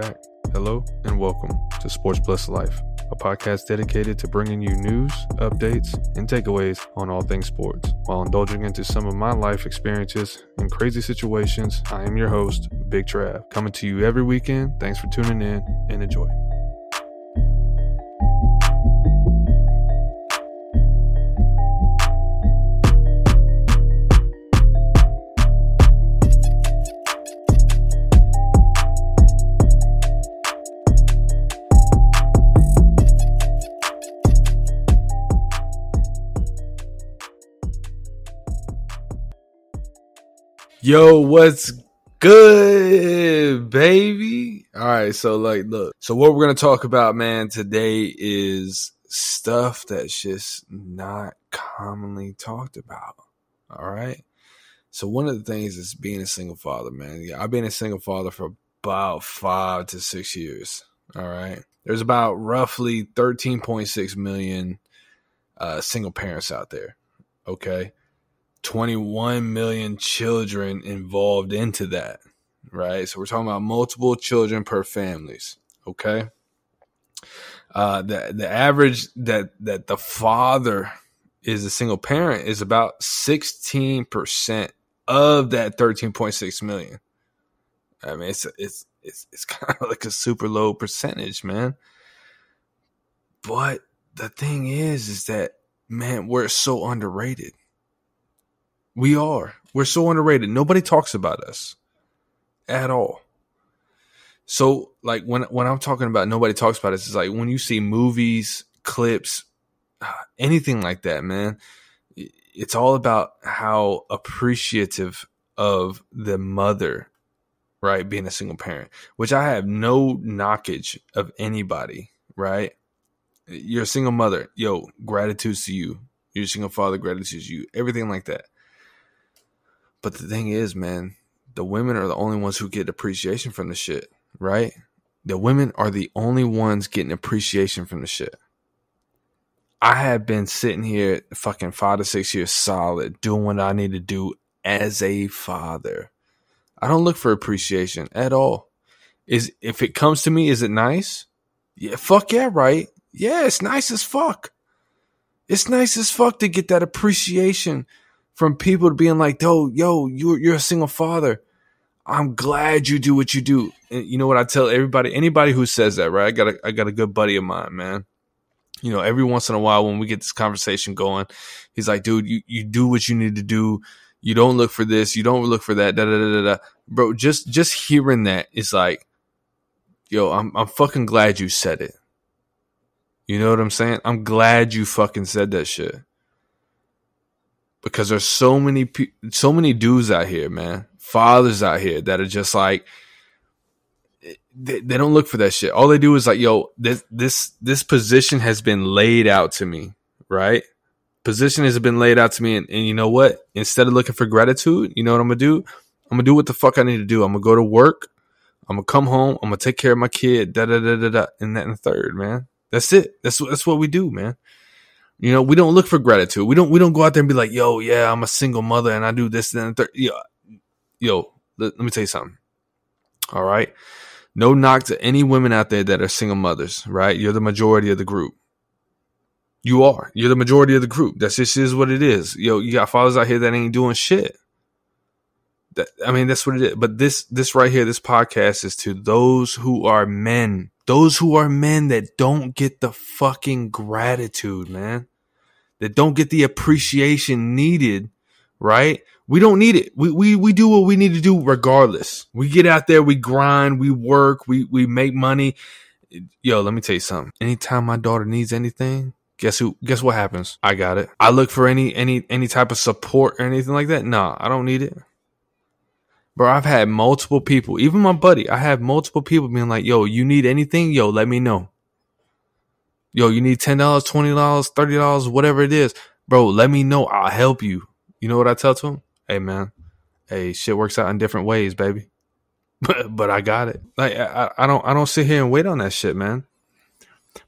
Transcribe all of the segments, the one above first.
Back. Hello and welcome to Sports Plus Life, a podcast dedicated to bringing you news, updates, and takeaways on all things sports. While indulging into some of my life experiences and crazy situations, I am your host, Big Trav, coming to you every weekend. Thanks for tuning in and enjoy. Yo, what's good, baby? All right, so like, look, so what we're gonna talk about, man, today is stuff that's just not commonly talked about. All right. So one of the things is being a single father, man. Yeah, I've been a single father for about five to six years. All right. There's about roughly 13.6 million uh, single parents out there. Okay. 21 million children involved into that, right? So we're talking about multiple children per families, okay? Uh, the the average that that the father is a single parent is about 16% of that 13.6 million. I mean, it's it's it's it's kind of like a super low percentage, man. But the thing is, is that man, we're so underrated we are. We're so underrated. Nobody talks about us at all. So like when when I'm talking about nobody talks about us, it's like when you see movies, clips, uh, anything like that, man. It's all about how appreciative of the mother, right, being a single parent, which I have no knockage of anybody, right? You're a single mother, yo, gratitude to you. You're a single father, gratitude to you. Everything like that. But the thing is, man, the women are the only ones who get appreciation from the shit, right? The women are the only ones getting appreciation from the shit. I have been sitting here fucking five to six years solid doing what I need to do as a father. I don't look for appreciation at all. Is if it comes to me, is it nice? Yeah, fuck yeah, right. Yeah, it's nice as fuck. It's nice as fuck to get that appreciation from people being like, "Yo, yo, you're you're a single father. I'm glad you do what you do." And you know what I tell everybody, anybody who says that, right? I got a I got a good buddy of mine, man. You know, every once in a while when we get this conversation going, he's like, "Dude, you you do what you need to do. You don't look for this. You don't look for that." Da da da da. da. Bro, just just hearing that is like, yo, I'm I'm fucking glad you said it. You know what I'm saying? I'm glad you fucking said that shit because there's so many so many dudes out here, man, fathers out here that are just like they, they don't look for that shit. All they do is like, yo, this this this position has been laid out to me, right? Position has been laid out to me, and, and you know what? Instead of looking for gratitude, you know what I'm gonna do? I'm gonna do what the fuck I need to do. I'm gonna go to work. I'm gonna come home. I'm gonna take care of my kid. Da da da da da. And that and third, man. That's it. That's that's what we do, man. You know, we don't look for gratitude. We don't we don't go out there and be like, yo, yeah, I'm a single mother and I do this and third. Yo, yo let, let me tell you something. All right. No knock to any women out there that are single mothers, right? You're the majority of the group. You are. You're the majority of the group. That's just is what it is. Yo, you got fathers out here that ain't doing shit. That, I mean, that's what it is. But this, this right here, this podcast is to those who are men, those who are men that don't get the fucking gratitude, man that don't get the appreciation needed, right? We don't need it. We, we, we do what we need to do regardless. We get out there, we grind, we work, we, we make money. Yo, let me tell you something. Anytime my daughter needs anything, guess who, guess what happens? I got it. I look for any, any, any type of support or anything like that. Nah, I don't need it. Bro, I've had multiple people, even my buddy, I have multiple people being like, yo, you need anything? Yo, let me know yo, you need $10, $20, $30, whatever it is. Bro, let me know. I'll help you. You know what I tell to him? Hey, man, hey, shit works out in different ways, baby. But, but I got it. Like, I, I don't, I don't sit here and wait on that shit, man.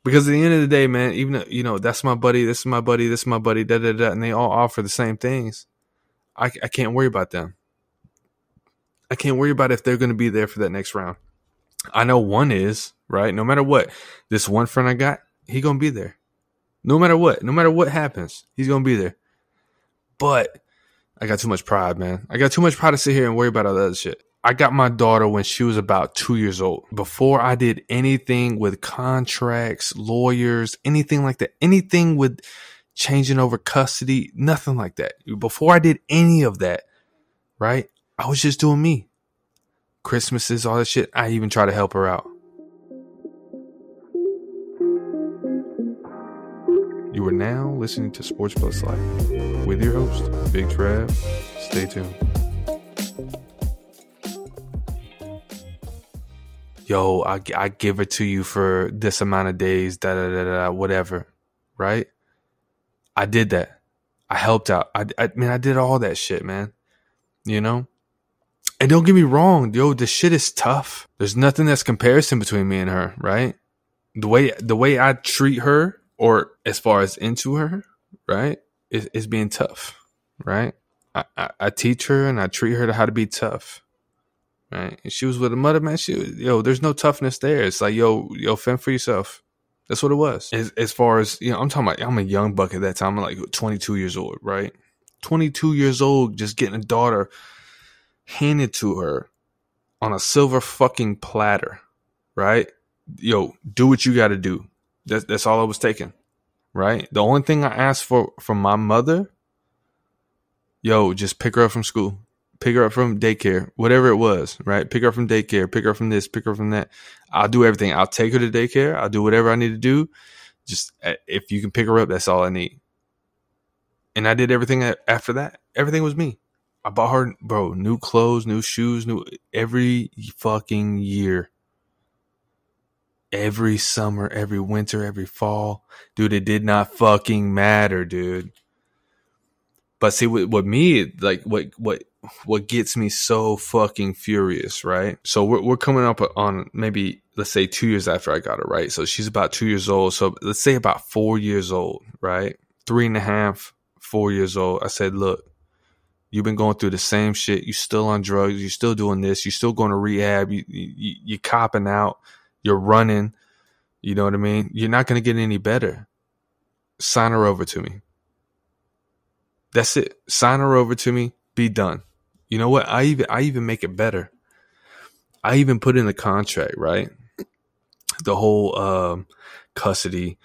Because at the end of the day, man, even, you know, that's my buddy, this is my buddy, this is my buddy, da, da, da, and they all offer the same things. I, I can't worry about them. I can't worry about if they're going to be there for that next round. I know one is, right? No matter what, this one friend I got, he gonna be there. No matter what, no matter what happens, he's gonna be there. But I got too much pride, man. I got too much pride to sit here and worry about all that other shit. I got my daughter when she was about two years old. Before I did anything with contracts, lawyers, anything like that, anything with changing over custody, nothing like that. Before I did any of that, right? I was just doing me. Christmases, all that shit. I even try to help her out. You are now listening to Sports Plus Life with your host, Big Trav. Stay tuned. Yo, I, I give it to you for this amount of days, da da da da, whatever, right? I did that. I helped out. I, I mean, I did all that shit, man. You know? And don't get me wrong, yo, the shit is tough. There's nothing that's comparison between me and her, right? The way the way I treat her, or as far as into her, right, is, is being tough, right? I, I, I, teach her and I treat her to how to be tough, right? And she was with a mother, man. She, yo, there's no toughness there. It's like, yo, yo, fend for yourself. That's what it was. As, as far as you know, I'm talking about. I'm a young buck at that time. I'm like 22 years old, right? 22 years old, just getting a daughter handed to her on a silver fucking platter, right? Yo, do what you got to do. That's that's all I was taking, right? The only thing I asked for from my mother, yo, just pick her up from school, pick her up from daycare, whatever it was, right? Pick her up from daycare, pick her up from this, pick her up from that. I'll do everything. I'll take her to daycare. I'll do whatever I need to do. Just uh, if you can pick her up, that's all I need. And I did everything after that. Everything was me. I bought her, bro, new clothes, new shoes, new every fucking year. Every summer, every winter, every fall. Dude, it did not fucking matter, dude. But see, what, what me, like, what, what, what gets me so fucking furious, right? So we're, we're coming up on maybe, let's say two years after I got her, right? So she's about two years old. So let's say about four years old, right? Three and a half, four years old. I said, look, You've been going through the same shit. You're still on drugs. You're still doing this. You're still going to rehab. You, you, you're copping out. You're running. You know what I mean? You're not going to get any better. Sign her over to me. That's it. Sign her over to me. Be done. You know what? I even I even make it better. I even put in the contract, right? The whole um, custody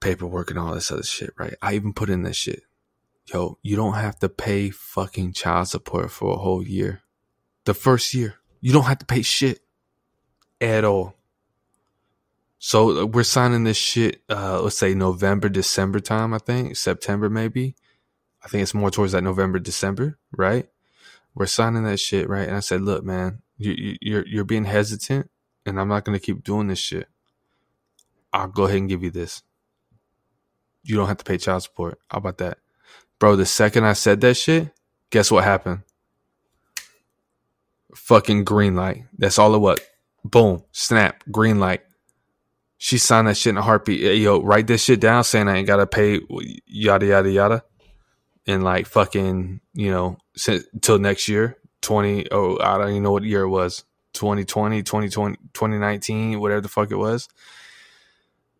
paperwork and all this other shit, right? I even put in that shit yo, you don't have to pay fucking child support for a whole year. The first year, you don't have to pay shit at all. So uh, we're signing this shit, uh, let's say November, December time, I think, September maybe. I think it's more towards that November, December, right? We're signing that shit, right? And I said, look, man, you, you, you're, you're being hesitant and I'm not going to keep doing this shit. I'll go ahead and give you this. You don't have to pay child support. How about that? Bro, the second I said that shit, guess what happened? Fucking green light. That's all it was. Boom. Snap. Green light. She signed that shit in a heartbeat. Yo, write this shit down saying I ain't gotta pay yada yada yada. And like fucking, you know, until next year. 20 oh, I don't even know what year it was. 2020, 2020, 2019, whatever the fuck it was.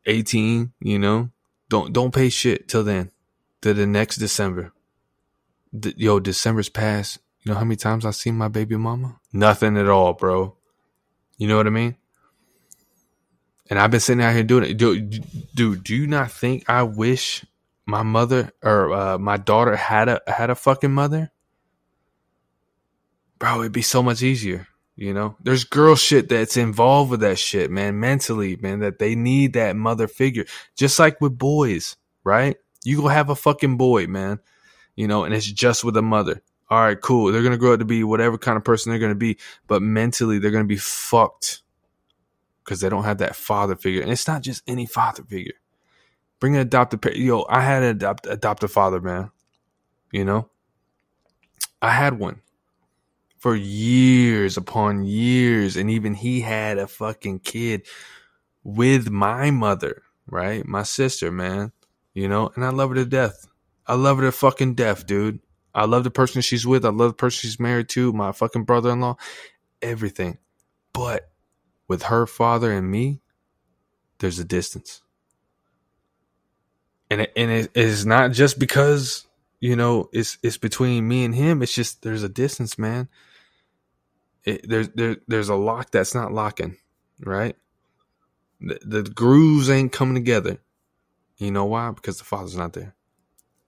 18, you know. Don't don't pay shit till then to the next December. Yo, December's past. You know how many times I've seen my baby mama? Nothing at all, bro. You know what I mean? And I've been sitting out here doing it. Dude, dude do you not think I wish my mother or uh, my daughter had a had a fucking mother? Bro, it'd be so much easier. You know, there's girl shit that's involved with that shit, man. Mentally, man, that they need that mother figure, just like with boys, right? You go have a fucking boy, man. You know, and it's just with a mother. All right, cool. They're gonna grow up to be whatever kind of person they're gonna be, but mentally they're gonna be fucked because they don't have that father figure. And it's not just any father figure. Bring an adopted parent. Yo, I had an adopt father, man. You know, I had one for years upon years, and even he had a fucking kid with my mother, right? My sister, man you know, and I love her to death. I love her to fucking death, dude. I love the person she's with. I love the person she's married to, my fucking brother in law, everything. But with her father and me, there's a distance. And it, and it is not just because, you know, it's it's between me and him, it's just there's a distance, man. It, there's there, there's a lock that's not locking, right? The, the grooves ain't coming together. You know why? Because the father's not there.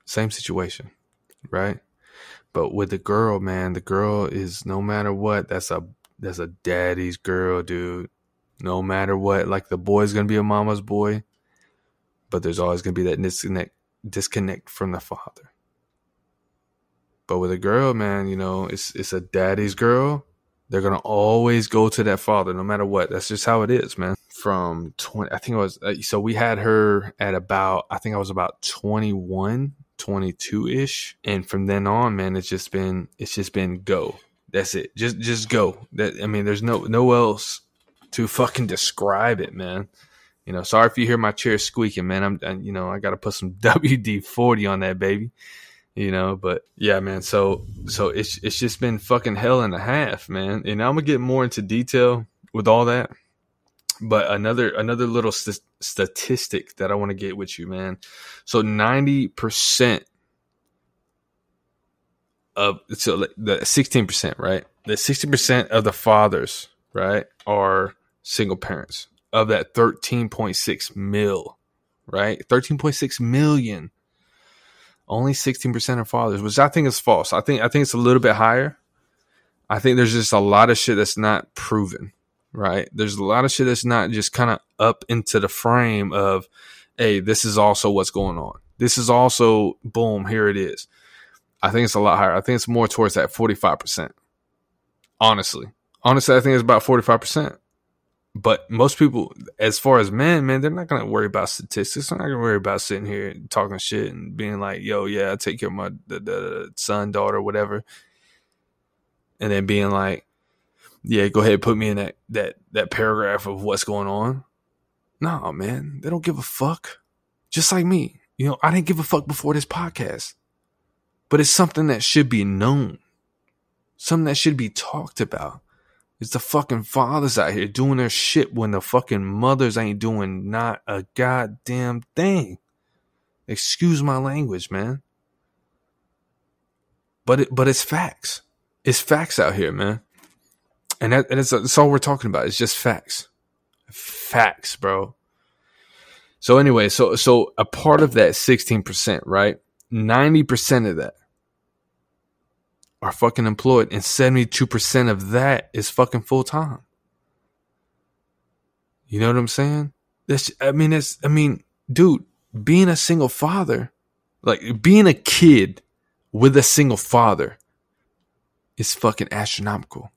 Same situation, right? But with the girl, man, the girl is no matter what, that's a that's a daddy's girl, dude. No matter what, like the boy's gonna be a mama's boy, but there's always gonna be that disconnect disconnect from the father. But with a girl, man, you know, it's it's a daddy's girl. They're gonna always go to that father, no matter what. That's just how it is, man. From twenty, I think it was. Uh, so we had her at about, I think I was about twenty one 22 ish. And from then on, man, it's just been, it's just been go. That's it. Just, just go. That, I mean, there's no, no else to fucking describe it, man. You know, sorry if you hear my chair squeaking, man. I'm, you know, I got to put some WD 40 on that baby, you know, but yeah, man. So, so it's, it's just been fucking hell and a half, man. And I'm to get more into detail with all that but another another little st- statistic that I want to get with you, man. So ninety percent of so the sixteen percent, right? The sixty percent of the fathers, right, are single parents. Of that thirteen point six mil, right, thirteen point six million. Only sixteen percent are fathers, which I think is false. I think I think it's a little bit higher. I think there's just a lot of shit that's not proven right? There's a lot of shit that's not just kind of up into the frame of, hey, this is also what's going on. This is also, boom, here it is. I think it's a lot higher. I think it's more towards that 45%. Honestly. Honestly, I think it's about 45%. But most people, as far as men, man, they're not to worry about statistics. They're not to worry about sitting here talking shit and being like, yo, yeah, I take care of my the, the son, daughter, whatever. And then being like, yeah, go ahead, put me in that that that paragraph of what's going on. No, man, they don't give a fuck. Just like me, you know, I didn't give a fuck before this podcast, but it's something that should be known, something that should be talked about. It's the fucking fathers out here doing their shit when the fucking mothers ain't doing not a goddamn thing. Excuse my language, man. But it, but it's facts. It's facts out here, man and that, and it's, that's all we're talking about. It's just facts, facts, bro. So anyway, so so a part of that sixteen percent, right? Ninety percent of that are fucking employed, and seventy two percent of that is fucking full time. You know what I'm saying? That's I mean, it's I mean, dude, being a single father, like being a kid with a single father, is fucking astronomical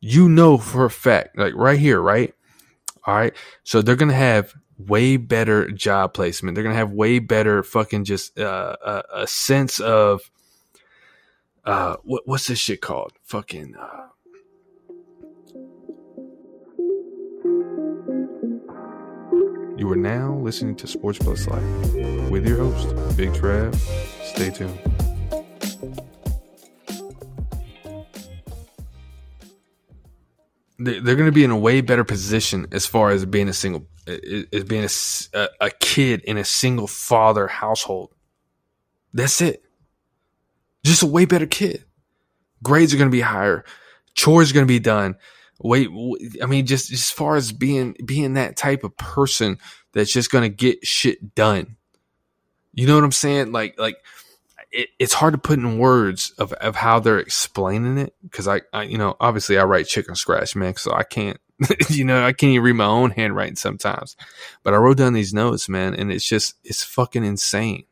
you know for a fact, like right here, right? All right. So they're going to have way better job placement. They're going to have way better fucking just uh, a, a sense of uh what what's this shit called? Fucking uh You are now listening to Sports Plus Life with your host, Big Trav. Stay tuned. they're going to be in a way better position as far as being a single, as being a, a kid in a single father household. That's it. Just a way better kid. Grades are going to be higher. Chores are going to be done. Wait, I mean, just as far as being being that type of person that's just going to get shit done. You know what I'm saying? Like, like it, it's hard to put in words of, of how they're explaining it because I, I, you know, obviously I write chicken scratch, man, so I can't, you know, I can't even read my own handwriting sometimes. But I wrote down these notes, man, and it's just it's fucking insane.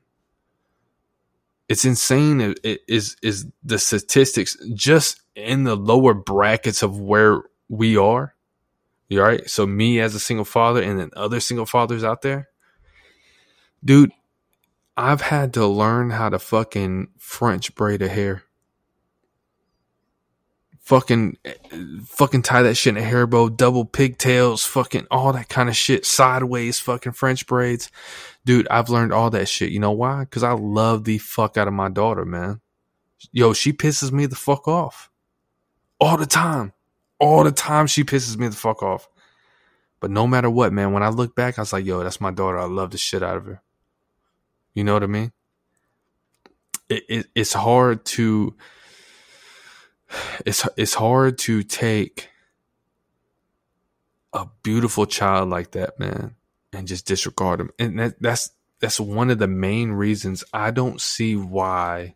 It's insane. It, it is is the statistics just in the lower brackets of where we are. You all right? So me as a single father, and then other single fathers out there, dude I've had to learn how to fucking French braid a hair. Fucking, fucking tie that shit in a hair bow, double pigtails, fucking all that kind of shit, sideways fucking French braids. Dude, I've learned all that shit. You know why? Cause I love the fuck out of my daughter, man. Yo, she pisses me the fuck off all the time, All the time she pisses me the fuck off. But no matter what, man, when I look back, I was like, yo, that's my daughter. I love the shit out of her. You know what I mean? It, it, it's hard to it's it's hard to take a beautiful child like that, man, and just disregard them. And that, that's that's one of the main reasons I don't see why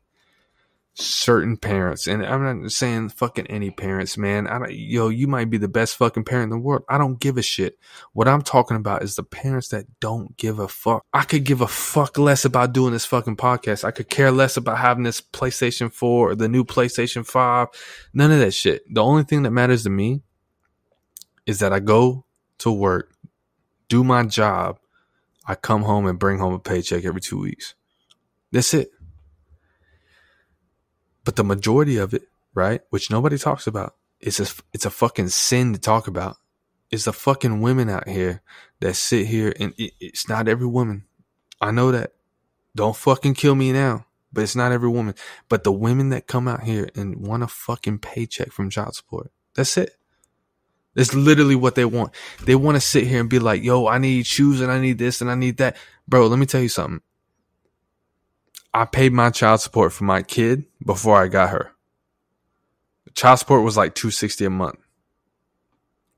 certain parents, and I'm not saying fucking any parents, man. I don't, yo, you might be the best fucking parent in the world. I don't give a shit. What I'm talking about is the parents that don't give a fuck. I could give a fuck less about doing this fucking podcast. I could care less about having this PlayStation 4 or the new PlayStation 5. None of that shit. The only thing that matters to me is that I go to work, do my job, I come home and bring home a paycheck every two weeks. That's it. But the majority of it, right, which nobody talks about, it's a it's a fucking sin to talk about. It's the fucking women out here that sit here and it, it's not every woman. I know that. Don't fucking kill me now. But it's not every woman. But the women that come out here and want a fucking paycheck from child support. That's it. That's literally what they want. They want to sit here and be like, yo, I need shoes and I need this and I need that. Bro, let me tell you something. I paid my child support for my kid before I got her. child support was like 260 a month.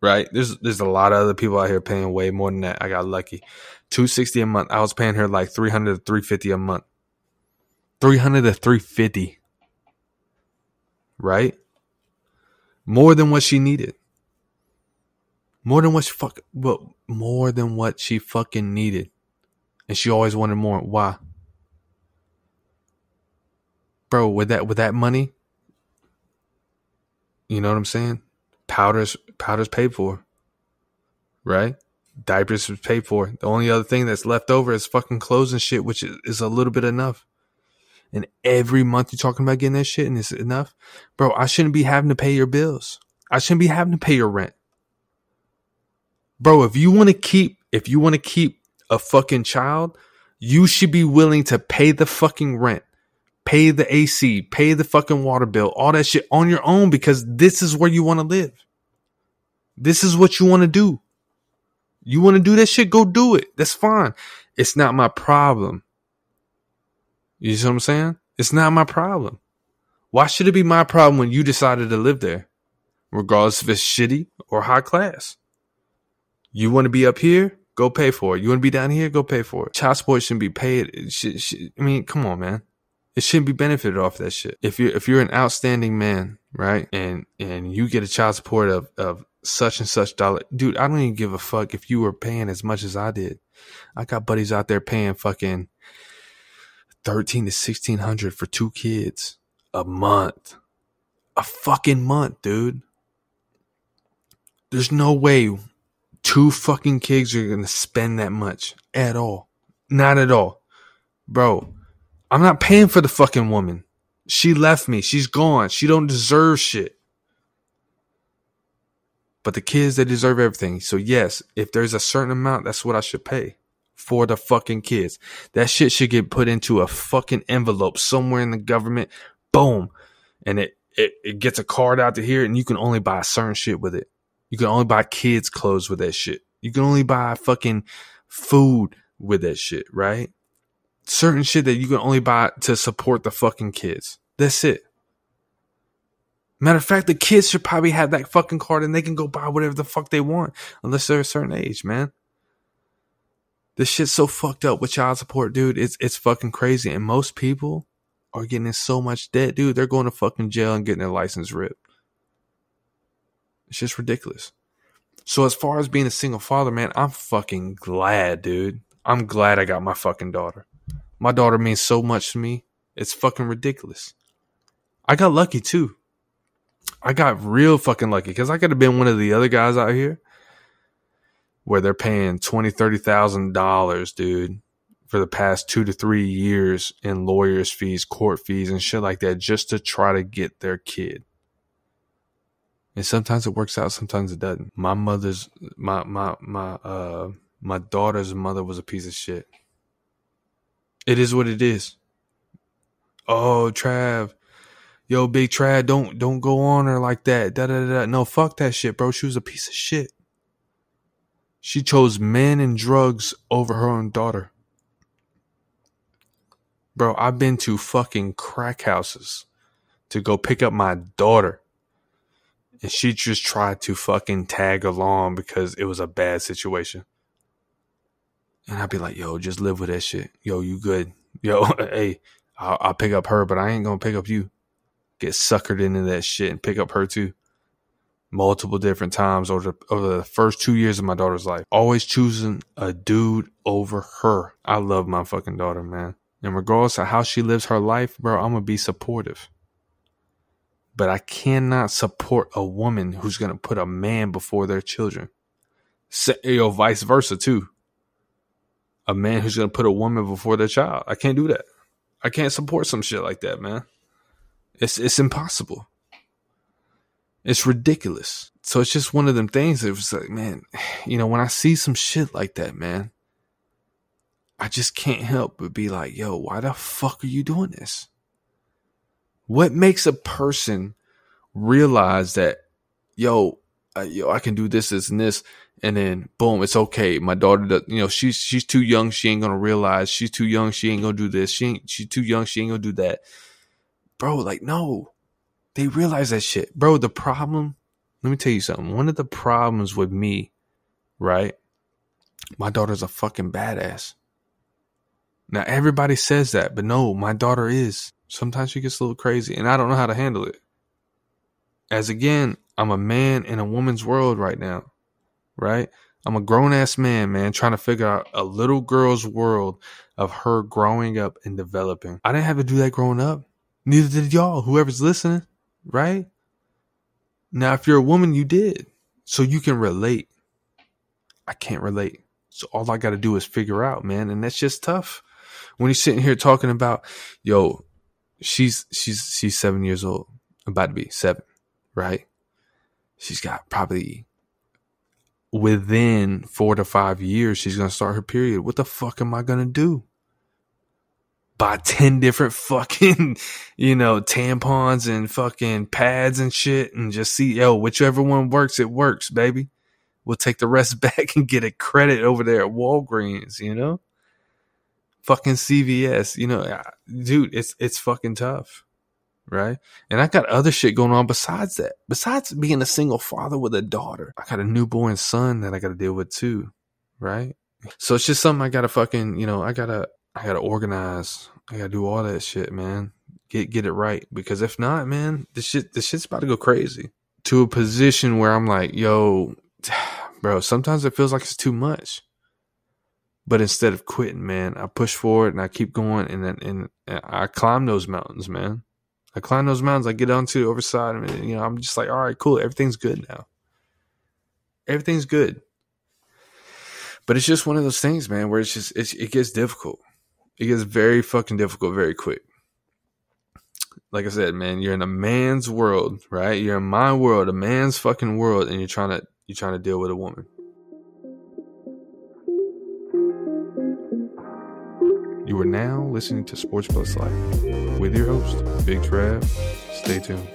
Right? There's there's a lot of other people out here paying way more than that. I got lucky. 260 a month. I was paying her like 300 to 350 a month. 300 to 350. Right? More than what she needed. More than what she fuck, but more than what she fucking needed. And she always wanted more. Why? Bro, with that with that money, you know what I'm saying? Powders powders paid for. Right? Diapers was paid for. The only other thing that's left over is fucking clothes and shit, which is, is a little bit enough. And every month you're talking about getting that shit and it's enough. Bro, I shouldn't be having to pay your bills. I shouldn't be having to pay your rent bro, if you want to keep, if you want to keep a fucking child, you should be willing to pay the fucking rent, pay the AC, pay the fucking water bill, all that shit on your own because this is where you want to live. This is what you want to do. You want to do that shit? Go do it. That's fine. It's not my problem. You see what I'm saying? It's not my problem. Why should it be my problem when you decided to live there? Regardless if it's shitty or high class. You want to be up here? Go pay for it. You want to be down here? Go pay for it. Child support shouldn't be paid. Should, should, I mean, come on, man. It shouldn't be benefited off that shit. If you're if you're an outstanding man, right, and and you get a child support of of such and such dollar, dude, I don't even give a fuck if you were paying as much as I did. I got buddies out there paying fucking thirteen to sixteen hundred for two kids a month, a fucking month, dude. There's no way two fucking kids are gonna spend that much at all. Not at all. Bro, I'm not paying for the fucking woman. She left me. She's gone. She don't deserve shit. But the kids, they deserve everything. So yes, if there's a certain amount, that's what I should pay for the fucking kids. That shit should get put into a fucking envelope somewhere in the government. Boom. And it, it, it gets a card out to here and you can only buy certain shit with it. You can only buy kids clothes with that shit. You can only buy fucking food with that shit, right? Certain shit that you can only buy to support the fucking kids. That's it. Matter of fact, the kids should probably have that fucking card and they can go buy whatever the fuck they want unless they're a certain age, man. This shit's so fucked up with child support, dude. It's it's fucking crazy. And most people are getting in so much debt, dude. They're going to fucking jail and getting their license ripped. It's just ridiculous. So as far as being a single father, man, I'm fucking glad, dude. I'm glad I got my fucking daughter. My daughter means so much to me. It's fucking ridiculous. I got lucky too. I got real fucking lucky because I could have been one of the other guys out here where they're paying twenty, thirty thousand dollars, dude, for the past two to three years in lawyers' fees, court fees, and shit like that, just to try to get their kid. And sometimes it works out, sometimes it doesn't. My mother's my my my uh my daughter's mother was a piece of shit. It is what it is. Oh, Trav, yo, big Trav, don't don't go on her like that. Da da da. No, fuck that shit, bro. She was a piece of shit. She chose men and drugs over her own daughter. Bro, I've been to fucking crack houses to go pick up my daughter. And she just tried to fucking tag along because it was a bad situation. And I'd be like, yo, just live with that shit. Yo, you good. Yo, hey, I'll, I'll pick up her, but I ain't gonna pick up you. Get suckered into that shit and pick up her too. Multiple different times over the, over the first two years of my daughter's life. Always choosing a dude over her. I love my fucking daughter, man. And regardless of how she lives her life, bro, I'm gonna be supportive. But I cannot support a woman who's gonna put a man before their children. So, you know, vice versa too. A man who's gonna put a woman before their child. I can't do that. I can't support some shit like that, man. It's it's impossible. It's ridiculous. So it's just one of them things. It was like, man, you know, when I see some shit like that, man, I just can't help but be like, yo, why the fuck are you doing this? What makes a person realize that, yo, uh, yo, I can do this, this, and this, and then boom, it's okay. My daughter, does, you know, she's she's too young. She ain't gonna realize. She's too young. She ain't gonna do this. She ain't. She's too young. She ain't gonna do that. Bro, like no, they realize that shit, bro. The problem. Let me tell you something. One of the problems with me, right? My daughter's a fucking badass. Now everybody says that, but no, my daughter is. Sometimes she gets a little crazy, and I don't know how to handle it. As again, I'm a man in a woman's world right now, right? I'm a grown ass man, man, trying to figure out a little girl's world of her growing up and developing. I didn't have to do that growing up. Neither did y'all, whoever's listening, right? Now, if you're a woman, you did. So you can relate. I can't relate. So all I got to do is figure out, man. And that's just tough when you're sitting here talking about, yo, she's she's she's seven years old, about to be seven, right? She's got probably within four to five years, she's gonna start her period. What the fuck am I gonna do? Buy ten different fucking, you know, tampons and fucking pads and shit, and just see, yo, whichever one works, it works, baby. We'll take the rest back and get a credit over there at Walgreens, you know? Fucking CVS. You know, dude, it's it's fucking tough, right? And I got other shit going on besides that. Besides being a single father with a daughter, I got a newborn son that I got to deal with too, right? So it's just something I gotta fucking, you know, I gotta I gotta organize. I gotta do all that shit, man. Get get it right because if not, man, this shit this shit's about to go crazy to a position where I'm like, yo, bro. Sometimes it feels like it's too much. But instead of quitting, man, I push forward and I keep going and and, and I climb those mountains, man. I climb those mountains. I get onto the other side, and you know, I'm just like, all right, cool. Everything's good now. Everything's good. But it's just one of those things, man, where it's just it's, it gets difficult. It gets very fucking difficult very quick. Like I said, man, you're in a man's world, right? You're in my world, a man's fucking world, and you're trying to you're trying to deal with a woman. You are now listening to Sports Plus Life with your host, Big Trav. Stay tuned.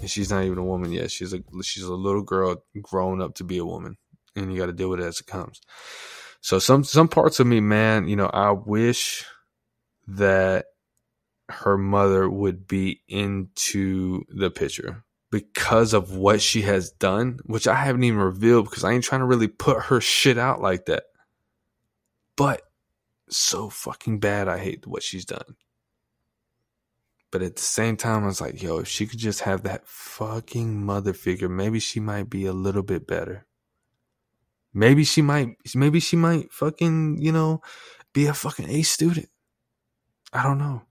And she's not even a woman yet. She's a she's a little girl grown up to be a woman, and you got to deal with it as it comes. So some some parts of me, man, you know, I wish that her mother would be into the picture because of what she has done, which I haven't even revealed because I ain't trying to really put her shit out like that. But so fucking bad. I hate what she's done. But at the same time, I was like, yo, if she could just have that fucking mother figure, maybe she might be a little bit better. Maybe she might, maybe she might fucking, you know, be a fucking A student. I don't know.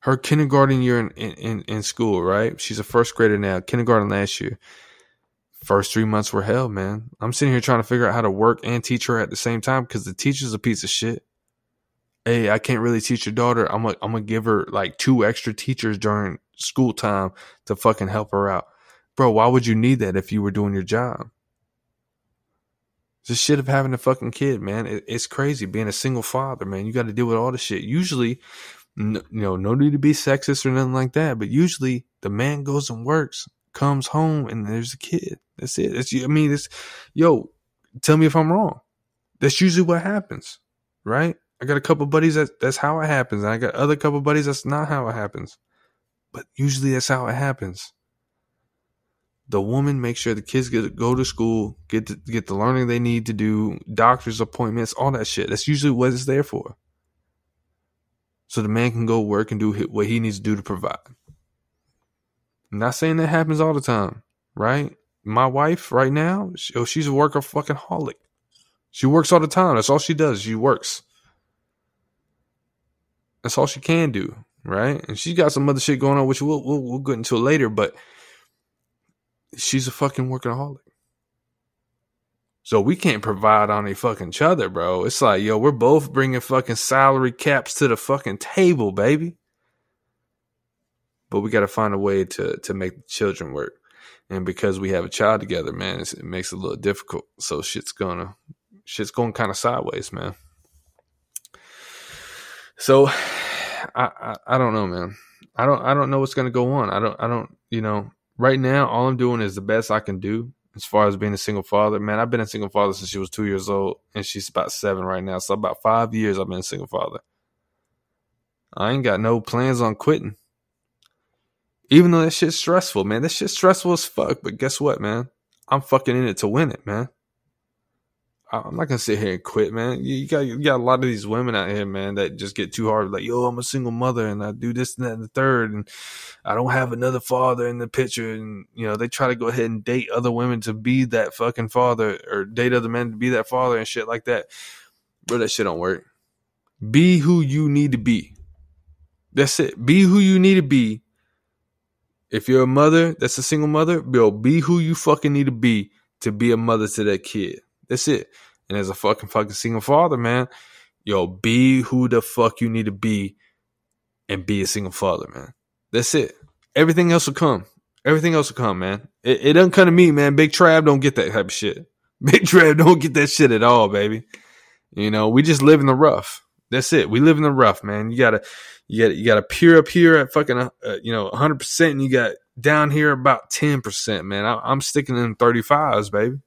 Her kindergarten year in, in, in school, right? She's a first grader now, kindergarten last year first three months were hell, man. I'm sitting here trying to figure out how to work and teach her at the same time because the teacher's a piece of shit. Hey, I can't really teach your daughter. I'm gonna I'm gonna give her like two extra teachers during school time to fucking help her out. Bro, why would you need that if you were doing your job? The shit of having a fucking kid, man. It, it's crazy being a single father, man. You got to deal with all the shit. Usually, you know, no need to be sexist or nothing like that, but usually the man goes and works, comes home, and there's a kid. That's it. That's, I mean, it's, yo, tell me if I'm wrong. That's usually what happens, right? I got a couple buddies that that's how it happens, and I got other couple buddies that's not how it happens. But usually that's how it happens. The woman makes sure the kids get go to school, get to, get the learning they need to do, doctor's appointments, all that shit. That's usually what it's there for. So the man can go work and do what he needs to do to provide. I'm not saying that happens all the time, right? My wife right now, she, oh, she's a worker fucking holic. She works all the time. That's all she does. She works. That's all she can do, right? And she's got some other shit going on, which we'll we'll, we'll get into later. But she's a fucking workaholic. So we can't provide on a fucking each other, bro. It's like, yo, we're both bringing fucking salary caps to the fucking table, baby. But we got to find a way to to make the children work. And because we have a child together, man, it makes it a little difficult. So shit's gonna shit's going kind of sideways, man. So I, I, I don't know, man. I don't I don't know what's gonna go on. I don't I don't you know right now all I'm doing is the best I can do as far as being a single father. Man, I've been a single father since she was two years old, and she's about seven right now. So about five years I've been a single father. I ain't got no plans on quitting. Even though that shit's stressful, man. That shit's stressful as fuck. But guess what, man? I'm fucking in it to win it, man. I'm not gonna sit here and quit, man. You got you got a lot of these women out here, man, that just get too hard. Like, yo, I'm a single mother, and I do this and that and the third, and I don't have another father in the picture, and you know they try to go ahead and date other women to be that fucking father, or date other men to be that father and shit like that. Bro, that shit don't work. Be who you need to be. That's it. Be who you need to be. If you're a mother, that's a single mother, bro. Be who you fucking need to be to be a mother to that kid. That's it. And as a fucking fucking single father, man, yo, be who the fuck you need to be and be a single father, man. That's it. Everything else will come. Everything else will come, man. It, it doesn't come to me, man. Big Trav don't get that type of shit. Big Trav don't get that shit at all, baby. You know, we just live in the rough. That's it. We live in the rough, man. You gotta, you gotta, you gotta peer up here at fucking, uh, you know, 100%, and you got down here about 10%, man. I, I'm sticking in 35s, baby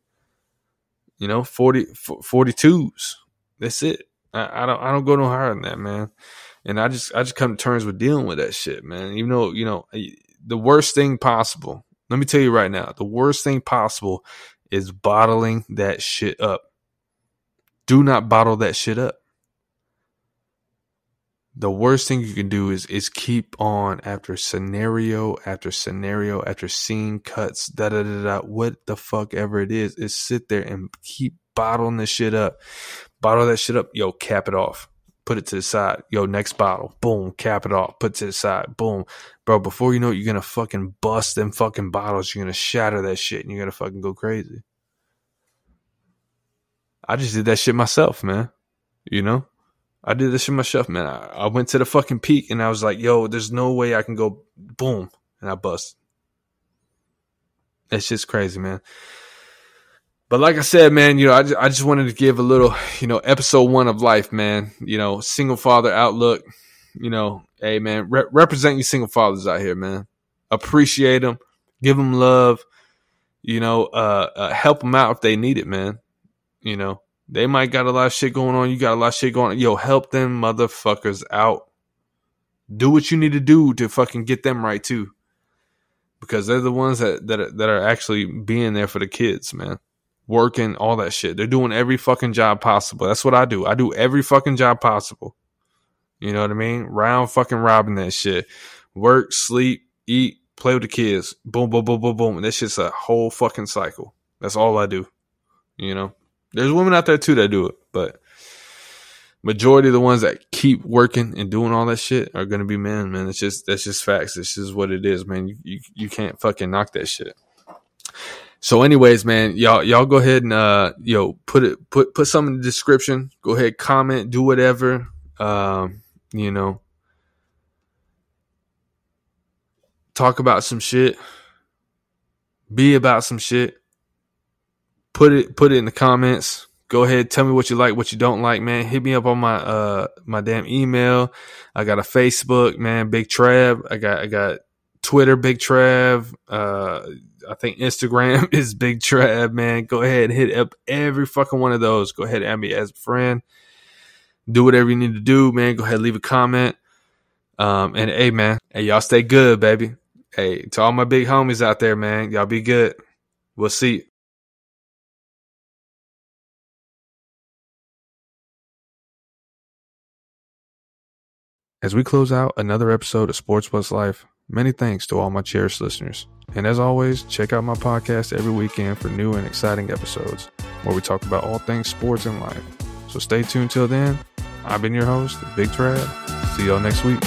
you know, 40, 42s. That's it. I, I, don't I don't go no higher than that, man. And I just I just come to terms with dealing with that shit, man. Even though, you know, the worst thing possible, let me tell you right now, the worst thing possible is bottling that shit up. Do not bottle that shit up. The worst thing you can do is is keep on after scenario after scenario after scene cuts da da da da what the fuck ever it is is sit there and keep bottling this shit up. Bottle that shit up yo cap it off. Put it to the side. Yo next bottle boom cap it off. Put it to the side boom. Bro before you know it you're gonna fucking bust them fucking bottles. You're gonna shatter that shit and you're gonna fucking go crazy. I just did that shit myself man. You know I did this shit myself, man. I, I, went to the fucking peak and I was like, yo, there's no way I can go boom. And I bust. It's just crazy, man. But like I said, man, you know, I just, I just wanted to give a little, you know, episode one of life, man. You know, single father outlook. You know, hey, man, re- represent you single fathers out here, man. Appreciate them, give them love. You know, uh, uh, help them out if they need it, man. You know, they might got a lot of shit going on. You got a lot of shit going on. Yo, help them motherfuckers out. Do what you need to do to fucking get them right too. Because they're the ones that, that, are, that are actually being there for the kids, man. Working, all that shit. They're doing every fucking job possible. That's what I do. I do every fucking job possible. You know what I mean? Round fucking robbing that shit. Work, sleep, eat, play with the kids. Boom, boom, boom, boom, boom. This shit's a whole fucking cycle. That's all I do. You know? There's women out there too that do it, but majority of the ones that keep working and doing all that shit are gonna be men, man. It's just that's just facts. This is what it is, man. You, you you can't fucking knock that shit. So, anyways, man, y'all y'all go ahead and uh yo put it put put some in the description. Go ahead, comment, do whatever. Um, you know, talk about some shit. Be about some shit put it put it in the comments. go ahead, tell me what you like, what you don't like, man. Hit me up on my uh my damn email. I got a Facebook, man, Big Trav. I got I got Twitter, Big Trav. Uh I think Instagram is Big Trav, man. Go ahead, hit up every fucking one of those. Go ahead, add me as a friend. Do whatever you need to do, man. Go ahead, leave a comment. Um, and hey, man, hey, y'all stay good, baby. Hey, to all my big homies out there, man, y'all be good. We'll see you. As we close out another episode of Sports Plus Life, many thanks to all my cherished listeners. And as always, check out my podcast every weekend for new and exciting episodes where we talk about all things sports and life. So stay tuned till then. I've been your host, Big Trav. See y'all next week.